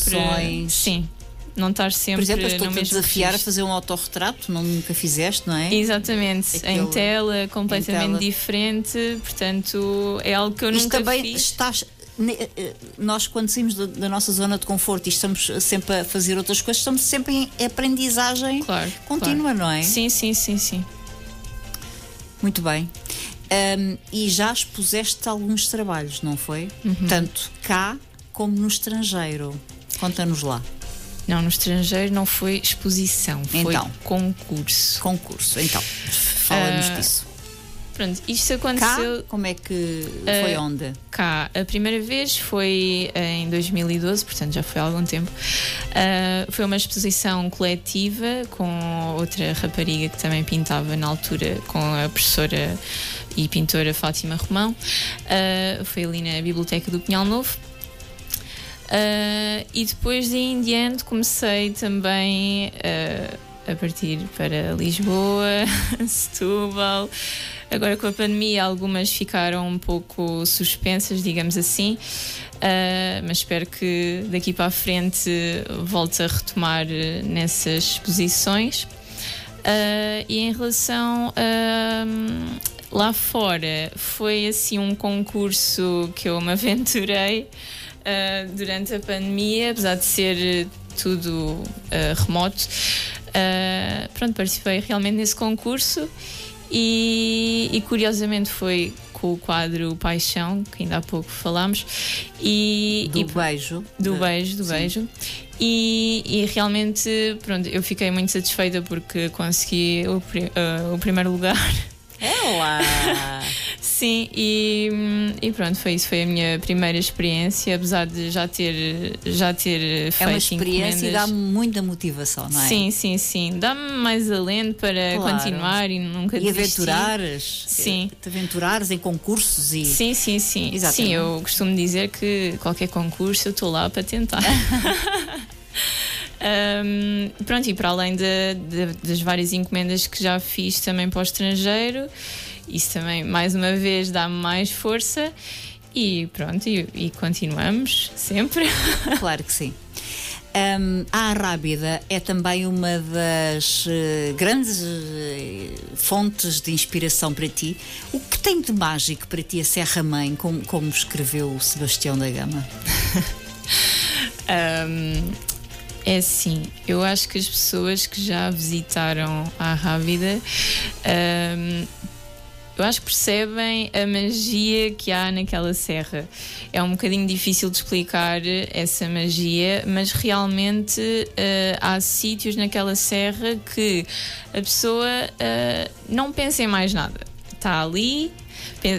Sim, não estar sempre. Por exemplo, estou-te a desafiar a fazer um autorretrato, não nunca fizeste, não é? Exatamente, Aquele- em tela, completamente tela. diferente, portanto é algo que eu Isto nunca também fiz. estás. Ne- eh, Nós, quando saímos da, da nossa zona de conforto e estamos sempre a fazer outras coisas, estamos sempre em aprendizagem Claro, contínua, claro. não é? Sim, sim, sim, sim. Muito bem. Ahm, e já expuseste alguns trabalhos, não foi? Uhum. Tanto cá como no estrangeiro. Conta-nos lá. Não, no estrangeiro não foi exposição, foi Então. concurso. Concurso. Então, fala-nos Ah, disso. Pronto, isto Cá, aconteceu como é que Ah, foi onde? cá. A primeira vez foi em 2012, portanto já foi há algum tempo. Ah, foi uma exposição coletiva com outra rapariga que também pintava na altura, com a professora e pintora Fátima Romão. Ah, foi ali na Biblioteca do Pinhal Novo. Ah, e depois de em diante comecei também ah, a partir para Lisboa, Setúbal. Agora com a pandemia algumas ficaram um pouco suspensas, digamos assim, Ah, mas espero que daqui para a frente volte a retomar eh, nessas exposições. Ah, e em relação a lá fora, foi assim um concurso que eu me aventurei ah, durante a pandemia, apesar de ser tudo ah, remoto. Ah, pronto, participei realmente nesse concurso e, e curiosamente foi com o quadro Paixão, que ainda há pouco falámos, e, Do e- beijo. do De- beijo, do sim. beijo. E, e realmente, pronto, eu fiquei muito satisfeita porque consegui o, ah, o primeiro lugar. É lá! Sim, e, e pronto, foi isso. Foi a minha primeira experiência, apesar de já ter, já ter feito É uma experiência e encomendas. dá muita motivação, não é? Sim, sim, sim. Dá-me mais alento para Claro. continuar e nunca E desistir. aventurares. Sim. eh, Te aventurares em concursos e. Sim, sim, sim. Exatamente. Sim, eu costumo dizer que qualquer concurso eu estou lá para tentar. Ahm, pronto, e para além de- de- das várias encomendas que já fiz também para o estrangeiro, isso também, mais uma vez, dá-me mais força. E pronto, e, e continuamos sempre. Claro que sim. Hum, a Arrábida é também uma das eh, grandes eh, fontes de inspiração para ti. O que tem de mágico para ti a Serra Mãe, como, como escreveu o Sebastião da Gama? Um, é assim, eu acho que as pessoas que já visitaram a Rábida um, eu acho que percebem a magia que há naquela serra. É um bocadinho difícil de explicar essa magia, mas realmente uh, há sítios naquela serra que a pessoa uh, não pensa em mais nada. Está ali,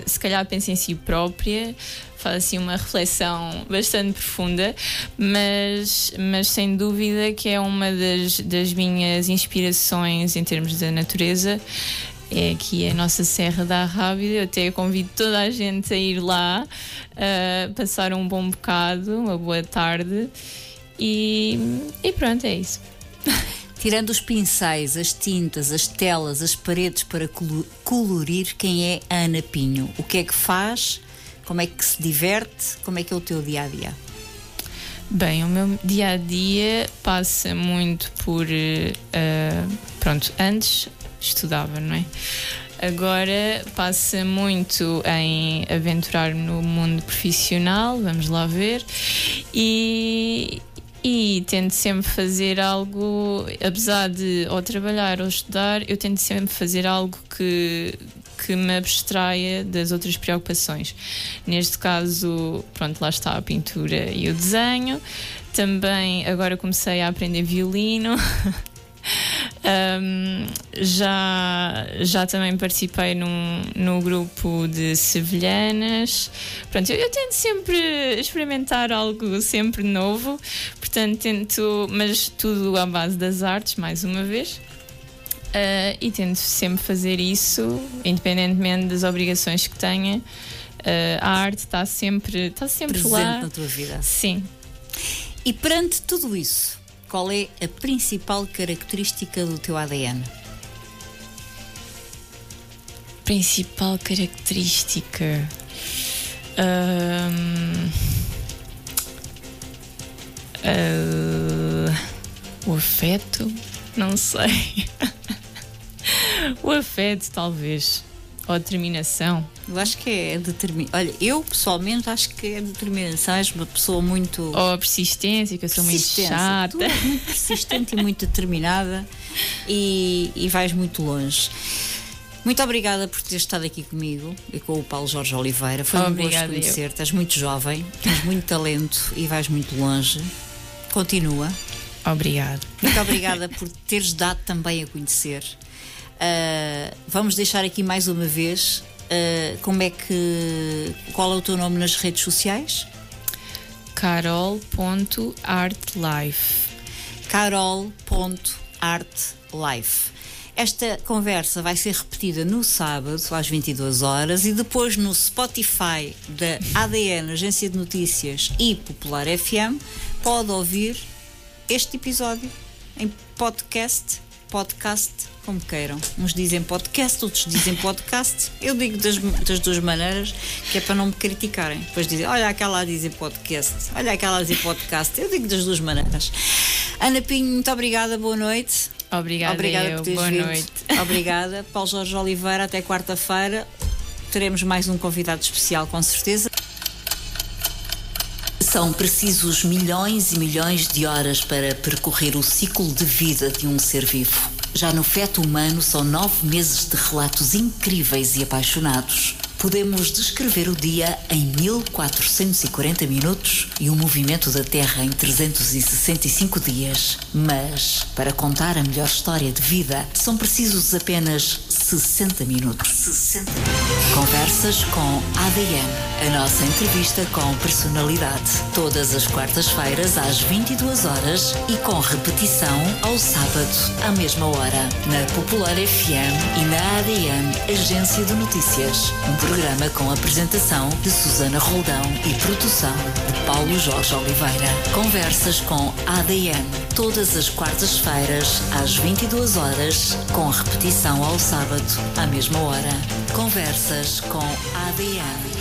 se calhar pensa em si própria, faz assim uma reflexão bastante profunda, mas, mas sem dúvida que é uma das, das minhas inspirações em termos da natureza. É aqui a nossa Serra da Rábida. Eu até convido toda a gente a ir lá, a passar um bom bocado, uma boa tarde. E, e pronto, é isso. Tirando os pincéis, as tintas, as telas, as paredes para colo- colorir, quem é a Ana Pinho? O que é que faz? Como é que se diverte? Como é que é o teu dia a dia? Bem, o meu dia a dia passa muito por. eh, pronto, antes estudava, não é? Agora passa muito em aventurar-me no mundo profissional, vamos lá ver, e, e tento sempre fazer algo, apesar de ou trabalhar ou estudar, eu tento sempre fazer algo que, que me abstraia das outras preocupações. Neste caso, pronto, lá está a pintura e o desenho. Também agora comecei a aprender violino. Um, já, já também participei num, no grupo de sevilhanas. Pronto, eu, eu tento sempre experimentar algo sempre novo, portanto, tento, mas tudo à base das artes, mais uma vez. Uh, e tento sempre fazer isso, independentemente das obrigações que tenha, Uh, a arte está sempre, está sempre Presente lá. na tua vida. Sim. E perante tudo isso, qual é a principal característica do teu ADN? Principal característica. Ahm, ah, o afeto? Não sei. o afeto, talvez. Ou a determinação. Eu acho que é determinação. Olha, eu pessoalmente acho que é determinação. És uma pessoa muito. Ou a persistência, que eu sou muito chata. Tu és muito persistente e muito determinada e, e vais muito longe. Muito obrigada por ter estado aqui comigo e com o Paulo Jorge Oliveira. Foi um gosto Obrigada, conhecer-te. És muito jovem, tens muito talento e vais muito longe. Continua. Obrigado. Muito obrigada por teres dado também a conhecer. Ah, vamos deixar aqui mais uma vez ah, como é que. Qual é o teu nome nas redes sociais? carol.artlife. carol.artlife. Esta conversa vai ser repetida no sábado às 22 horas e depois no Spotify da ADN, Agência de Notícias e Popular FM, pode ouvir este episódio em podcast, podcast, como queiram. Uns dizem podcast, outros dizem podcast. Eu digo das, das duas maneiras, que é para não me criticarem. Depois dizem, olha aquela a dizer podcast, olha aquela a dizer podcast. Eu digo das duas maneiras. Ana Pinho, muito obrigada, boa noite. Obrigada, Obrigada eu. por teres Boa vindo. noite. Obrigada. Paulo Jorge Oliveira, até quarta-feira. Teremos mais um convidado especial, com certeza. São precisos milhões e milhões de horas para percorrer o ciclo de vida de um ser vivo. Já no feto humano são nove meses de relatos incríveis e apaixonados. Podemos descrever o dia em 1440 minutos e o movimento da Terra em 365 dias. Mas, para contar a melhor história de vida, são precisos apenas 60 minutos. 60 Conversas com ADN. A nossa entrevista com personalidade. Todas as quartas-feiras às 22 horas e com repetição ao sábado à mesma hora. Na Popular FM e na ADN Agência de Notícias. Um programa com apresentação de Susana Roldão e produção de Paulo Jorge Oliveira. Conversas com ADN. Todas as quartas-feiras às 22 horas com repetição ao sábado à mesma hora. Conversas com ADN.